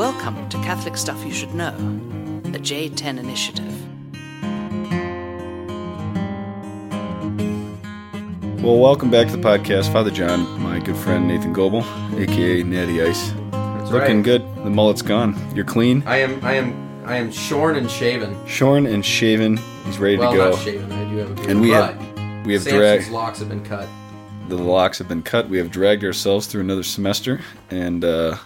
Welcome to Catholic Stuff You Should Know, the J10 Initiative. Well, welcome back to the podcast. Father John, my good friend Nathan Goebel, aka Natty Ice. That's Looking right. good. The mullet's gone. You're clean, I am. I am. I am shorn and shaven. shorn and shaven. He's ready well, to go. Well, not shaven. I do have a beard. And we but have we have Samson's dragged locks have been cut. the locks have been cut. We have dragged ourselves through another semester and uh,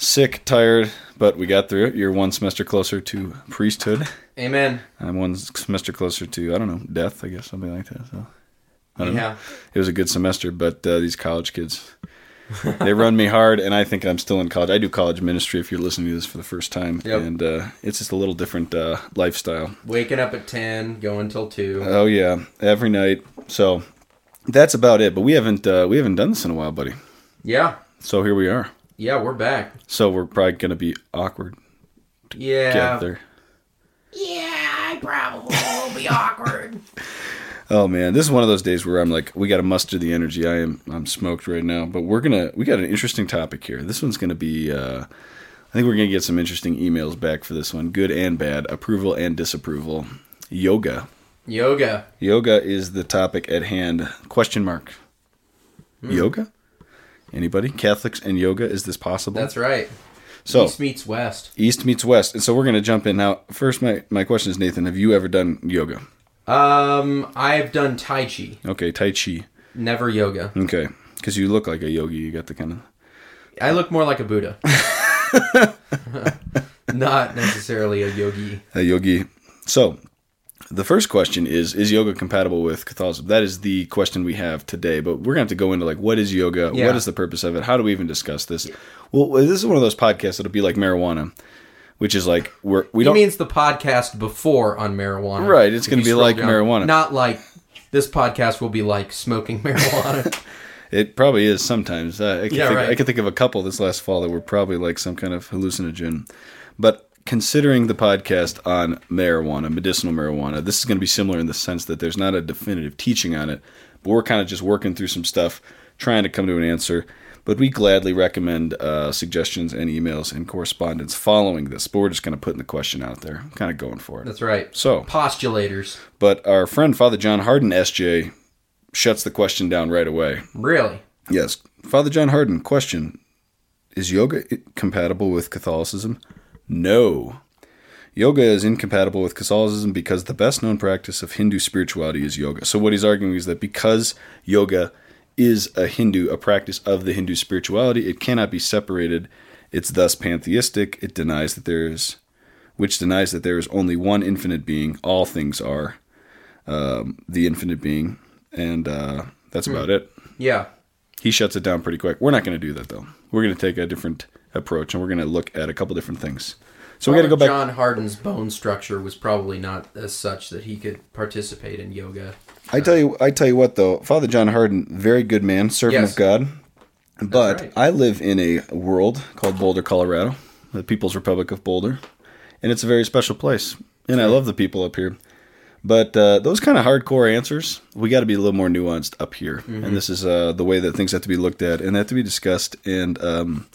sick, tired, but we got through it. You're one semester closer to priesthood. Amen. I'm one semester closer to I don't know death. I guess something like that. So I don't know. Yeah. it was a good semester, but uh, these college kids, they run me hard, and I think I'm still in college. I do college ministry. If you're listening to this for the first time, Yep. and uh, it's just a little different uh, lifestyle. Waking up at ten, going till two. Oh yeah, every night. So that's about it. But we haven't uh, we haven't done this in a while, buddy. yeah. So here we are. Yeah, we're back. So we're probably gonna be awkward Yeah. together. Yeah, I probably will be awkward. Oh man, this is one of those days where I'm like, we got to muster the energy. I am, I'm smoked right now, but we're gonna, we got an interesting topic here. This one's gonna be, uh, I think we're gonna get some interesting emails back for this one, good and bad, approval and disapproval. Yoga, Yoga. yoga is the topic at hand. Question mark. Hmm. Yoga. Anybody? Catholics and yoga? Is this possible? That's right. so. East meets west. East meets West, and so we're gonna jump in now. First, my my question is, Nathan, have you ever done yoga? Um, I've done Tai Chi. Okay, Tai Chi. Never yoga. Okay, because you look like a yogi. You got the kind of I look more like a Buddha. Not necessarily a yogi. a yogi. So, the first question is: Is yoga compatible with Catholicism? That is the question we have today. But we're going to have to go into like, what is yoga? Yeah. What is the purpose of it? How do we even discuss this? Well, this is one of those podcasts that'll be like marijuana, which is like we're we He don't means the podcast before on marijuana. Right, it's gonna be scroll like marijuana. Not like this podcast will be like smoking marijuana. It probably is sometimes. Uh, I, can Yeah, think, right. I can think of a couple this last fall that were probably like some kind of hallucinogen. But considering the podcast on marijuana, medicinal marijuana, this is going to be similar in the sense that there's not a definitive teaching on it, but we're kind of just working through some stuff, trying to come to an answer. But we gladly recommend uh, suggestions and emails and correspondence following this. But we're just going to put in the question out there, kind of going for it. That's right. So, Postulators. but our friend Father John Hardon, SJ, shuts the question down right away. Really? Yes. Father John Hardon, question Is yoga compatible with Catholicism? No. Yoga is incompatible with Catholicism because the best known practice of Hindu spirituality is yoga. So, what he's arguing is that because yoga is a Hindu, a practice of the Hindu spirituality, it cannot be separated. It's thus pantheistic. It denies that there is, which denies that there is only one infinite being. All things are um, the infinite being. And uh, that's about it Yeah. he shuts it down pretty quick. We're not going to do that though. We're going to take a different approach and we're going to look at a couple different things. So we got to go back. John Hardon's bone structure was probably not as such that he could participate in yoga. I tell you, I tell you what though, Father John Harden, very good man, servant Yes. of God. But right. I live in a world called Boulder, Colorado, the People's Republic of Boulder, and it's a very special place. And I love the people up here. But uh, those kind of hardcore answers, we got to be a little more nuanced up here. Mm-hmm. And this is uh, the way that things have to be looked at and have to be discussed. And um,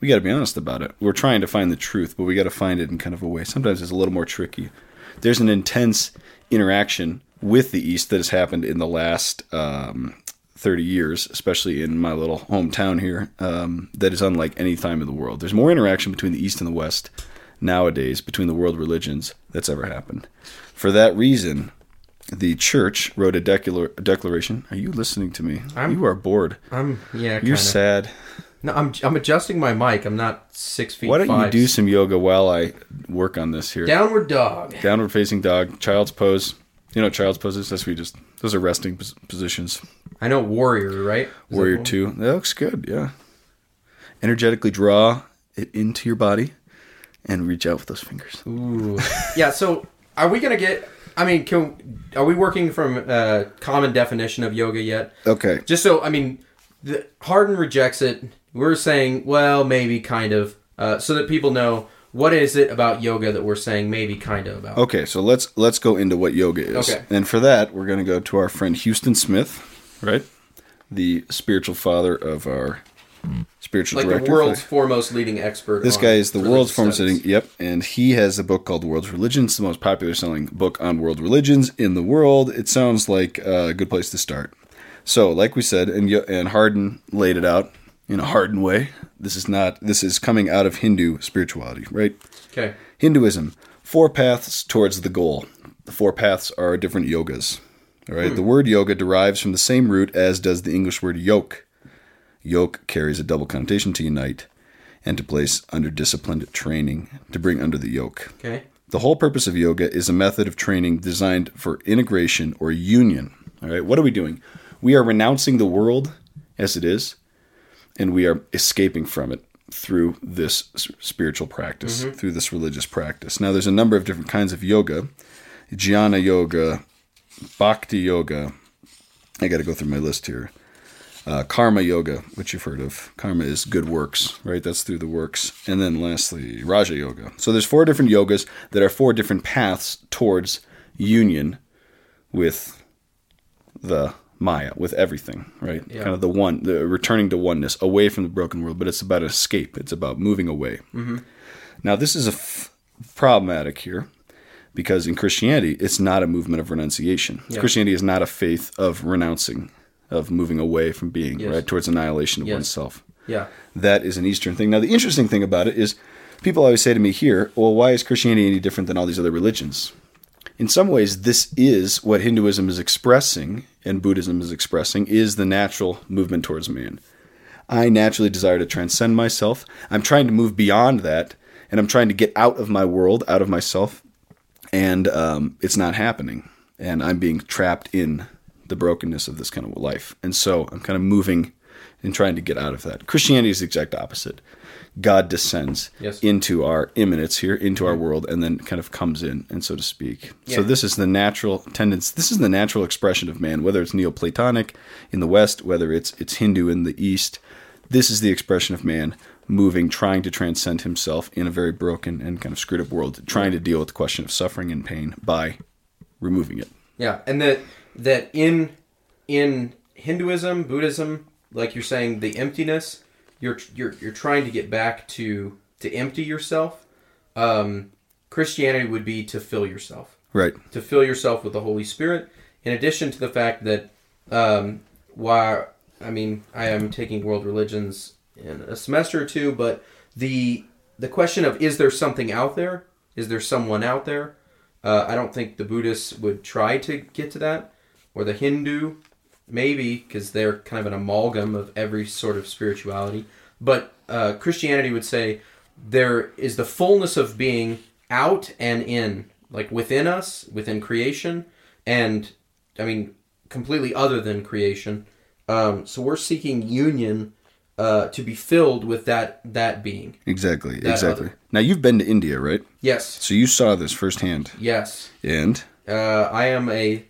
we got to be honest about it. We're trying to find the truth, but we got to find it in kind of a way. Sometimes it's a little more tricky. There's an intense interaction with the East that has happened in the last um, 30 years, especially in my little hometown here, um, that is unlike any time in the world. There's more interaction between the East and the West nowadays, between the world religions, that's ever happened. For that reason, the church wrote a, declar- a declaration. Are you listening to me? I'm- you are bored. I'm yeah. You're kinda. sad. No, I'm I'm adjusting my mic. I'm not six feet. Why don't five. you do some yoga while I work on this here? downward dog? Downward facing dog, child's pose. You know child's poses. That's you just, those are resting pos- positions. I know warrior, right? Is Warrior one? two. That looks good, yeah. Energetically draw it into your body and reach out with those fingers. Ooh. yeah. So, are we gonna get? I mean, can are we working from a common definition of yoga yet? Okay. Just so I mean, the, Hardon rejects it. We're saying, well, maybe, kind of, uh, so that people know what is it about yoga that we're saying maybe, kind of about. Okay, so let's let's go into what yoga is. Okay. And for that, we're going to go to our friend Huston Smith, right? The spiritual father of our spiritual like director. the world's for- foremost leading expert. this on guy is the world's foremost studies. sitting. Yep, and he has a book called World's Religions, the most popular selling book on world religions in the world. It sounds like a good place to start. So, like we said, and and Hardon laid it out in a Hardon way. This is not. This is coming out of Hindu spirituality, right? Okay. Hinduism, four paths towards the goal. The four paths are different yogas. All right. Hmm. The word yoga derives from the same root as does the English word yoke. Yoke carries a double connotation to unite and to place under disciplined training, to bring under the yoke. Okay. The whole purpose of yoga is a method of training designed for integration or union. All right. What are we doing? We are renouncing the world as it is, and we are escaping from it through this spiritual practice, through this religious practice. Now, there's a number of different kinds of yoga jnana yoga, bhakti yoga. I got to go through my list here. Uh, karma yoga, which you've heard of. Karma is good works, right? That's through the works. And then lastly, Raja yoga. So there's four different yogas that are four different paths towards union with the Maya, with everything, right? Yeah. Kind of the one, the returning to oneness, away from the broken world. But it's about escape. It's about moving away. Mm-hmm. Now, this is a f- problematic here because in Christianity, it's not a movement of renunciation. Yeah. Christianity is not a faith of renouncing, of moving away from being, Yes. right, towards annihilation of Yes. oneself. Yeah. That is an Eastern thing. Now, the interesting thing about it is people always say to me here, well, why is Christianity any different than all these other religions? In some ways, this is what Hinduism is expressing and Buddhism is expressing is the natural movement towards man. I naturally desire to transcend myself. I'm trying to move beyond that, and I'm trying to get out of my world, out of myself, and um, it's not happening. And I'm being trapped in the brokenness of this kind of life. And so I'm kind of moving and trying to get out of that. Christianity is the exact opposite. God descends Yes. into our immanence here, into our world, and then kind of comes in, and so to speak. So this is the natural tendency. This is the natural expression of man, whether it's Neoplatonic in the West, whether it's it's Hindu in the East. This is the expression of man moving, trying to transcend himself in a very broken and kind of screwed up world, trying to deal with the question of suffering and pain by removing it. Yeah, and that that in in Hinduism, Buddhism, like you're saying, the emptiness, you're you're you're trying to get back to to empty yourself. Um, Christianity would be to fill yourself, Right. to fill yourself with the Holy Spirit. In addition to the fact that, um, why I mean, I am taking world religions in a semester or two, but the the question of is there something out there? Is there someone out there? Uh, I don't think the Buddhists would try to get to that, or the Hindu, maybe because they're kind of an amalgam of every sort of spirituality. But uh, Christianity would say there is the fullness of being out and in, like within us, within creation, and I mean completely other than creation. Um, so we're seeking union uh, to be filled with that that being. Exactly. That exactly. other. Now you've been to India, right? Yes, So you saw this firsthand. yes. And Uh, I am a,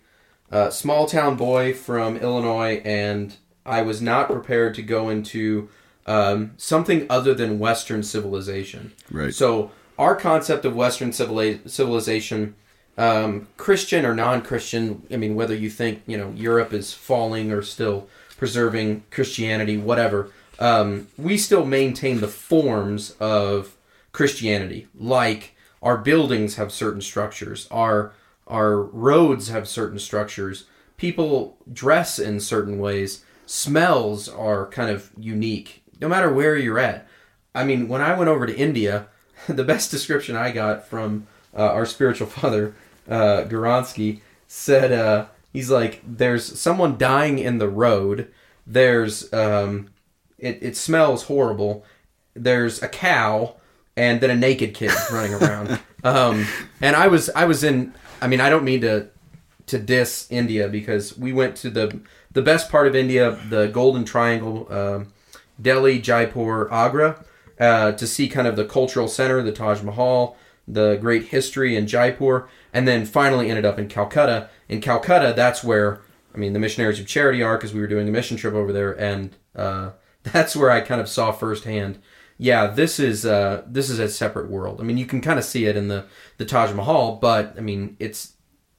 uh small town boy from Illinois, and I was not prepared to go into um, something other than Western civilization. Right. So our concept of Western civili- civilization, um, Christian or non-Christian, I mean, whether you think you know Europe is falling or still preserving Christianity, whatever, um, we still maintain the forms of Christianity. Like our buildings have certain structures, our our roads have certain structures. People dress in certain ways. Smells are kind of unique, no matter where you're at. I mean, when I went over to India, the best description I got from uh, our spiritual father, uh, Garansky, said uh, he's like, "There's someone dying in the road. There's um, it, it smells horrible. There's a cow, and then a naked kid running around. Um, and I was I was in. I mean, I don't mean to to diss India because we went to the the best part of India, the Golden Triangle, um Delhi, Jaipur, Agra, uh, to see kind of the cultural center, the Taj Mahal, the great history in Jaipur, and then finally ended up in Calcutta. In Calcutta, that's where I mean the Missionaries of Charity are because we were doing a mission trip over there, and uh, that's where I kind of saw firsthand. Yeah, this is uh, this is a separate world. I mean, you can kind of see it in the the Taj Mahal, but I mean, it's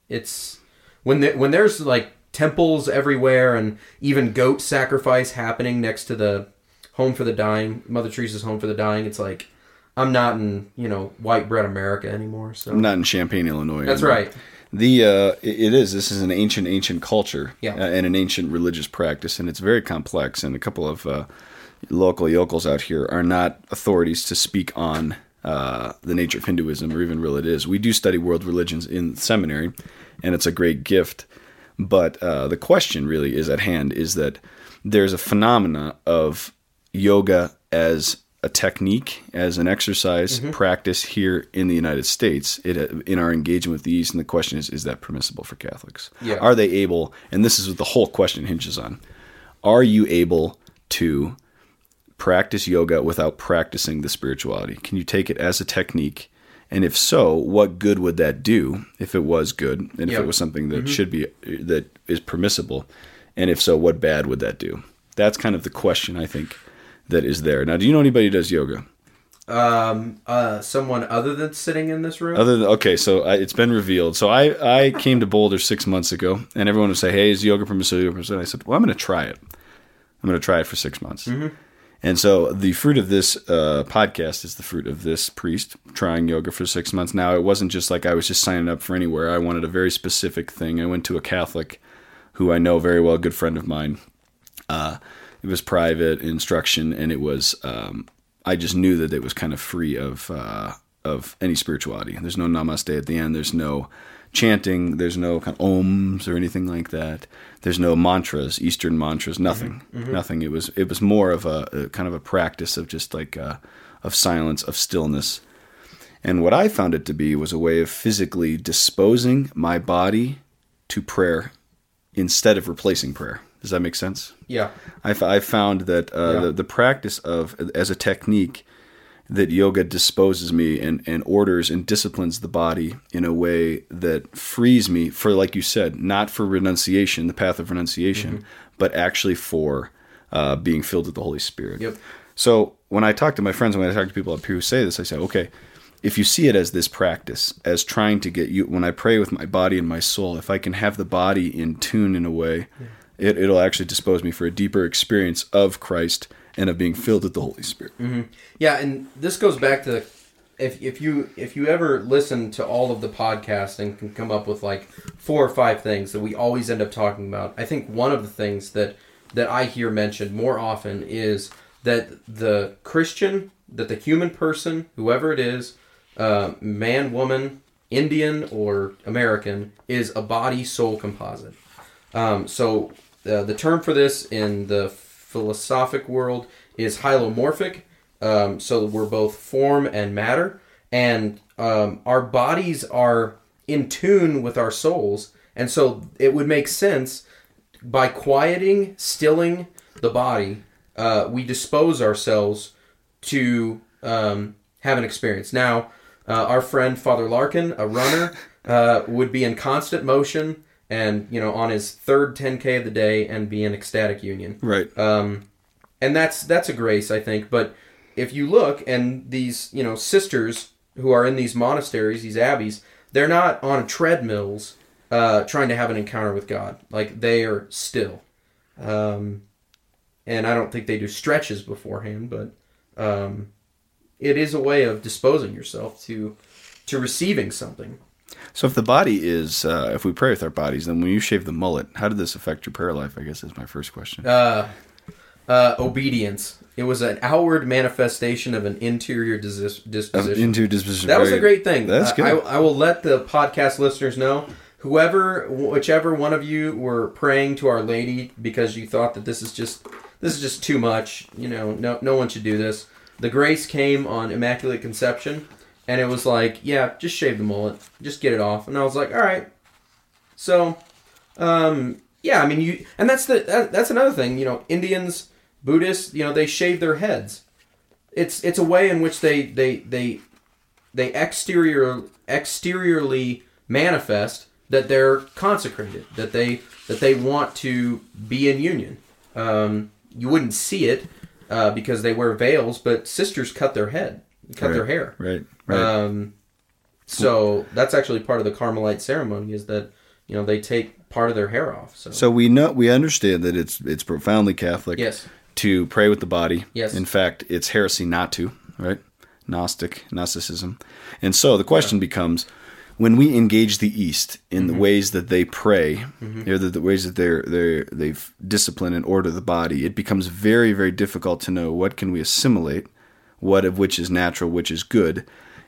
it's when the, when there's like temples everywhere and even goat sacrifice happening next to the home for the dying. Mother Teresa's home for the dying. It's like I'm not in you know white bread America anymore. So I'm not in Champaign, Illinois. that's anymore. right. The uh, it is. This is an ancient, ancient culture, Yeah. uh, and an ancient religious practice, and it's very complex. And a couple of uh, local yokels out here are not authorities to speak on uh, the nature of Hinduism or even real it is. We do study world religions in seminary, and it's a great gift. But uh, the question really is at hand: is that there's a phenomena of yoga as a technique, as an exercise mm-hmm. practice here in the United States, it, uh, in our engagement with the East. And the question is, is that permissible for Catholics? Yeah. Are they able, and this is what the whole question hinges on, are you able to practice yoga without practicing the spirituality? Can you take it as a technique? And if so, what good would that do if it was good and if Yep. it was something that mm-hmm. should be that is permissible? And if so, what bad would that do? That's kind of the question I think that is there. Now, do you know anybody who does yoga? Um, uh, someone other than sitting in this room. Other than okay, so I, it's been revealed. So I I came to Boulder six months ago, and everyone would say, "Hey, is yoga permissible?" Yoga permissible?" I said, "Well, I'm going to try it. I'm going to try it for six months." And so the fruit of this uh, podcast is the fruit of this priest trying yoga for six months. Now it wasn't just like I was just signing up for anywhere. I wanted a very specific thing. I went to a Catholic, who I know very well, a good friend of mine. Uh, it was private instruction, and it was. Um, I just knew that it was kind of free of uh, of any spirituality. There's no namaste at the end. There's no chanting. There's no kind of ohms or anything like that. There's no mantras, Eastern mantras. Nothing. Nothing. It was it was more of a, a kind of a practice of just like uh, of silence, of stillness. And what I found it to be was a way of physically disposing my body to prayer instead of replacing prayer. Does that make sense? yeah. I, f- I found that uh, Yeah. the, the practice of as a technique that yoga disposes me and, and orders and disciplines the body in a way that frees me for like you said not for renunciation the path of renunciation Mm-hmm. but actually for uh, being filled with the holy spirit Yep. so when i talk to my friends when i talk to people up here who say this i say okay if you see it as this practice as trying to get you when i pray with my body and my soul if i can have the body in tune in a way it, it'll actually dispose me for a deeper experience of christ and of being filled with the holy spirit Yeah, and this goes back to if if you if you ever listen to all of the podcasts and can come up with like four or five things that we always end up talking about. I think one of the things that that I hear mentioned more often is that the Christian, that the human person, whoever it is, uh, man, woman, Indian or American, is a body soul composite. Um, so uh, the term for this in the philosophic world is hylomorphic. Um, so we're both form and matter, and um, our bodies are in tune with our souls, and so it would make sense by quieting, stilling the body, uh, we dispose ourselves to um, have an experience. Now, uh, our friend Father Larkin, a runner, uh, would be in constant motion and you know on his third 10k of the day and be in ecstatic union. Right. Um, and that's that's a grace i think but if you look and these you know sisters who are in these monasteries these abbeys they're not on treadmills uh, trying to have an encounter with god. Like they are still. Um, and i don't think they do stretches beforehand but um, it is a way of disposing yourself to to receiving something so if the body is uh, if we pray with our bodies then when you shave the mullet how did this affect your prayer life i guess is my first question uh, uh, obedience it was an outward manifestation of an interior dis- disposition into disposition That was a great thing. that's I- good I, I will let the podcast listeners know. Whoever, whichever one of you were praying to Our Lady because you thought that this is just this is just too much. You know, no no one should do this. The grace came on Immaculate Conception, and it was like, yeah, just shave the mullet, just get it off. And I was like, all right. So, um, yeah, I mean, you, and that's the that, that's another thing. You know, Indians, Buddhists, you know, they shave their heads. It's it's a way in which they they they they exterior exteriorly manifest that they're consecrated, that they that they want to be in union. Um, you wouldn't see it uh, because they wear veils, but sisters cut their head, cut their hair. right right Um, so that's actually part of the Carmelite ceremony is that you know they take part of their hair off. So, so we know we understand that it's it's profoundly catholic yes, to pray with the body. Yes. In fact, it's heresy not to, right? Gnostic, Gnosticism. And so the question becomes when we engage the East in the ways that they pray, or the, the ways that they're, they're, they've discipline and order the body, it becomes very, very difficult to know what can we assimilate, what of which is natural, which is good,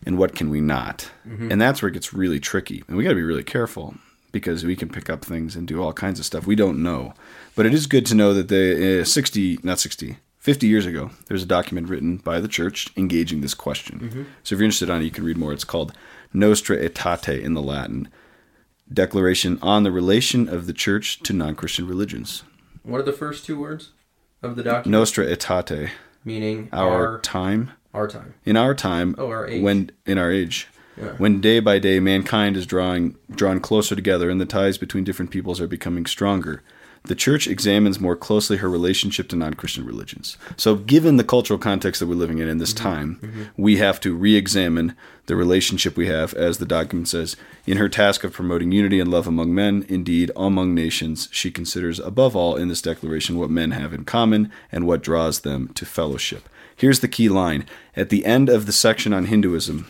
and what can we not. And that's where it gets really tricky. And we got to be really careful because we can pick up things and do all kinds of stuff we don't know. But it is good to know that the uh, 60, not 60, 50 years ago, there's a document written by the church engaging this question. So if you're interested on it, you can read more. It's called Nostra Aetate in the Latin Declaration on the Relation of the Church to Non Christian Religions. What are the first two words of the document? Nostra Aetate, Meaning our our time. our time. In our time, Oh, our age. when in our age, Yeah. when day by day mankind is drawing drawn closer together and the ties between different peoples are becoming stronger, the church examines more closely her relationship to non-Christian religions. So, given the cultural context that we're living in in this mm-hmm. time, mm-hmm. we have to re-examine the relationship we have, as the document says, in her task of promoting unity and love among men, indeed among nations. She considers above all in this declaration what men have in common and what draws them to fellowship. Here's the key line at the end of the section on Hinduism.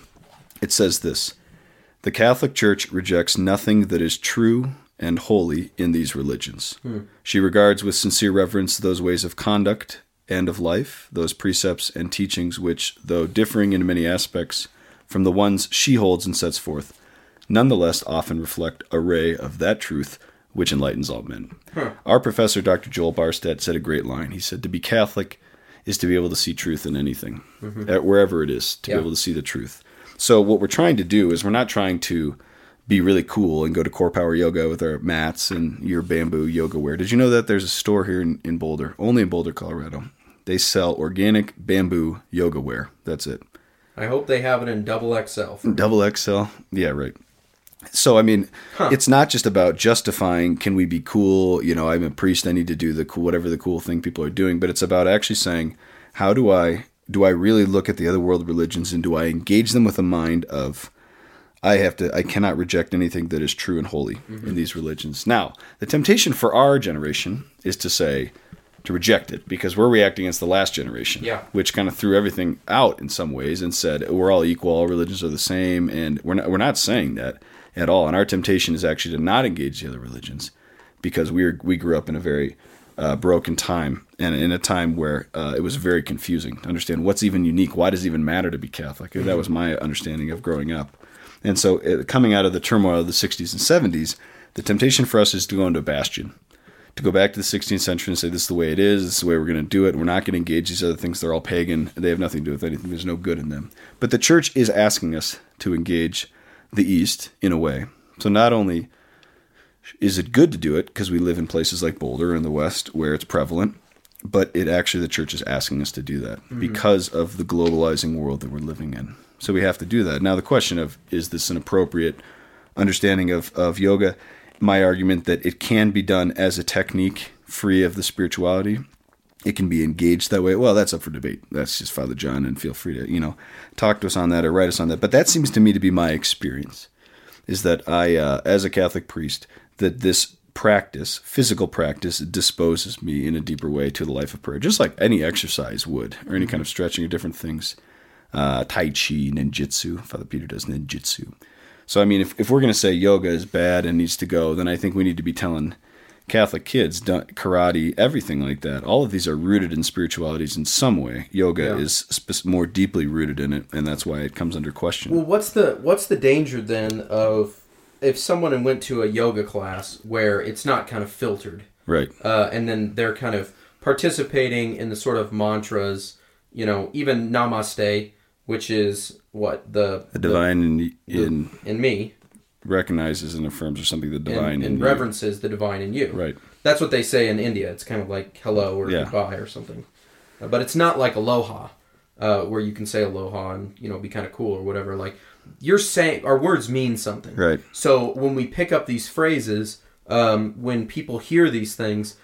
It says this The Catholic Church rejects nothing that is true and holy in these religions. Hmm. She regards with sincere reverence those ways of conduct and of life, those precepts and teachings which, though differing in many aspects from the ones she holds and sets forth, nonetheless often reflect a ray of that truth which enlightens all men. Our professor, Dr. Joel Barstad, said a great line. He said, To be Catholic is to be able to see truth in anything, mm-hmm. at wherever it is, to Yeah. be able to see the truth. So what we're trying to do is we're not trying to be really cool and go to Core Power Yoga with our mats and your bamboo yoga wear. Did you know that there's a store here in, in Boulder, only in Boulder, Colorado? They sell organic bamboo yoga wear. That's it. I hope they have it in double XL. Double XL. Yeah, right. So I mean, it's not just about justifying can we be cool, you know, I'm a priest, I need to do the cool whatever the cool thing people are doing, but it's about actually saying how do I do I really look at the other world religions and do I engage them with a mind of I have to I cannot reject anything that is true and holy in these religions. Now, the temptation for our generation is to say to reject it because we're reacting against the last generation, Yeah. which kind of threw everything out in some ways and said we're all equal, all religions are the same, and we're not we're not saying that at all. And our temptation is actually to not engage the other religions because we we grew up in a very uh, broken time and in a time where uh, it was very confusing to understand what's even unique. Why does it even matter to be Catholic? That was my understanding of growing up. And so, uh, coming out of the turmoil of the 60s and 70s, the temptation for us is to go into a bastion, to go back to the 16th century and say, this is the way it is, this is the way we're going to do it. We're not going to engage these other things. They're all pagan. They have nothing to do with anything. There's no good in them. But the church is asking us to engage the East in a way. So, not only is it good to do it because we live in places like Boulder in the West where it's prevalent, but it actually the church is asking us to do that because of the globalizing world that we're living in. So we have to do that. Now the question of is this an appropriate understanding of, of yoga? My argument that it can be done as a technique free of the spirituality. It can be engaged that way. Well, that's up for debate. That's just Father John, and feel free to you know talk to us on that or write us on that. But that seems to me to be my experience is that I, uh, as a Catholic priest, that this practice, physical practice, disposes me in a deeper way to the life of prayer, just like any exercise would, or any kind of stretching or different things. Uh, tai Chi, ninjutsu. Father Peter does ninjutsu. So, I mean, if, if we're going to say yoga is bad and needs to go, then I think we need to be telling Catholic kids karate, everything like that. All of these are rooted in spiritualities in some way. Yoga Yeah. is sp- more deeply rooted in it, and that's why it comes under question. Well, what's the what's the danger then of if someone went to a yoga class where it's not kind of filtered, right. uh, and then they're kind of participating in the sort of mantras, you know, even Namaste, which is what the The divine in, in in me recognizes and affirms or something the divine and, in and you. reverences the divine in you. Right. That's what they say in India. It's kind of like hello or Yeah. goodbye or something. Uh, but it's not like aloha, uh, where you can say aloha and you know be kind of cool or whatever. Like you're saying, our words mean something. Right. So when we pick up these phrases, um, when people hear these things,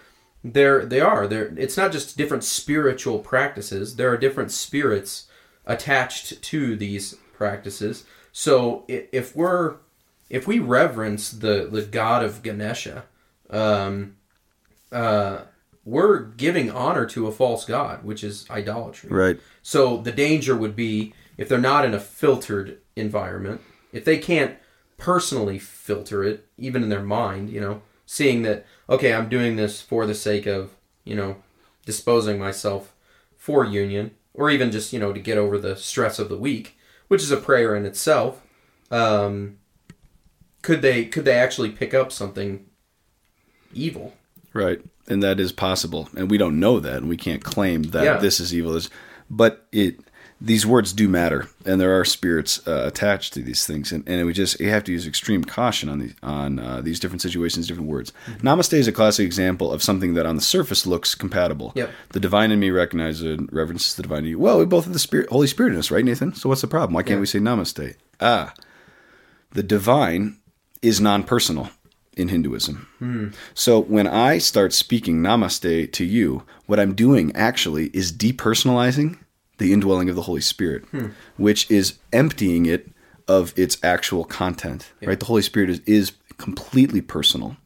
they're they are they're. It's not just different spiritual practices. There are different spirits attached to these practices. So if we're if we reverence the the god of Ganesha, um, uh, we're giving honor to a false god, which is idolatry. Right. So the danger would be if they're not in a filtered environment, if they can't personally filter it, even in their mind, you know, seeing that, okay, I'm doing this for the sake of, you know, disposing myself for union, or even just, you know, to get over the stress of the week, which is a prayer in itself. Um, could they could they actually pick up something evil? Right. And that is possible. And we don't know that and we can't claim that Yeah. this is evil. Is but it these words do matter and there are spirits uh, attached to these things and, and we just you have to use extreme caution on these on uh, these different situations different words. Namaste is a classic example of something that on the surface looks compatible. Yep. the divine in me recognizes and reverences the divine in you. Well we both have the spirit holy spirit in us right nathan? So what's the problem? Why can't Yeah. we say namaste? Ah the divine is non-personal in Hinduism. So when I start speaking namaste to you, what I'm doing actually is depersonalizing the indwelling of the Holy Spirit, hmm. which is emptying it of its actual content. Right? The Holy Spirit is, is completely personal.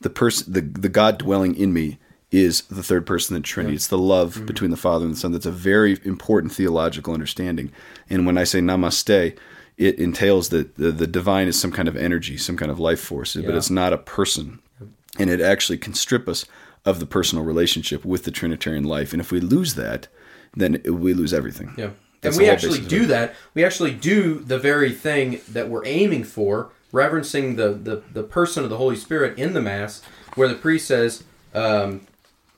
The person the the God dwelling in me is the third person of the Trinity. It's the love mm-hmm. between the Father and the Son. That's a very important theological understanding. And when I say namaste, it entails that the, the divine is some kind of energy, some kind of life force, but it's not a person. And it actually can strip us of the personal relationship with the Trinitarian life. And if we lose that, then we lose everything. Yeah. That's and we actually do that. We actually do the very thing that we're aiming for, reverencing the, the, the person of the Holy Spirit in the Mass, where the priest says, um,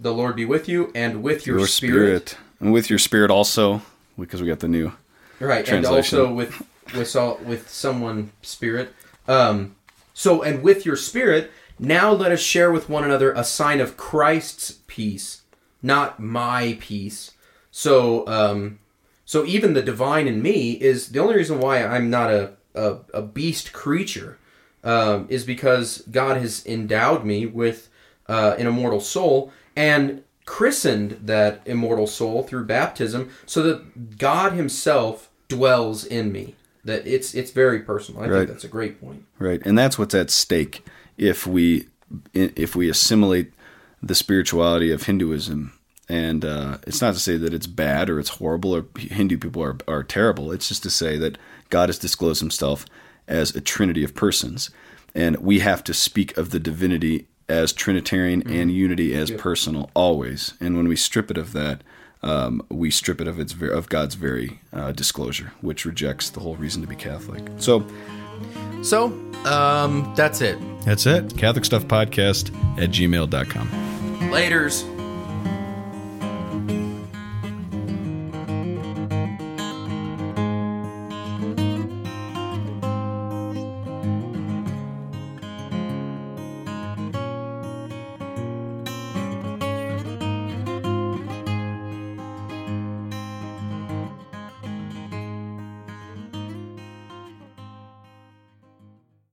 The Lord be with you and with your, Your spirit. And with your spirit also, because we got the new. Right, Translation. and also with with with someone spirit. Um, so and with your spirit, now let us share with one another a sign of Christ's peace, not my peace. So um, so even the divine in me is the only reason why I'm not a a, a beast creature um, is because God has endowed me with uh, an immortal soul and christened that immortal soul through baptism so that God Himself dwells in me. That it's it's very personal. I Right. think that's a great point. Right, and that's what's at stake if we if we assimilate the spirituality of Hinduism. And uh, it's not to say that it's bad or it's horrible or Hindu people are are terrible. It's just to say that God has disclosed Himself as a trinity of persons, and we have to speak of the divinity as Trinitarian and unity as personal always. And when we strip it of that, um, we strip it of its ver- of God's very uh, disclosure, which rejects the whole reason to be Catholic. So So um, that's it. that's it. Catholic Stuff Podcast at gmail.com. Laters.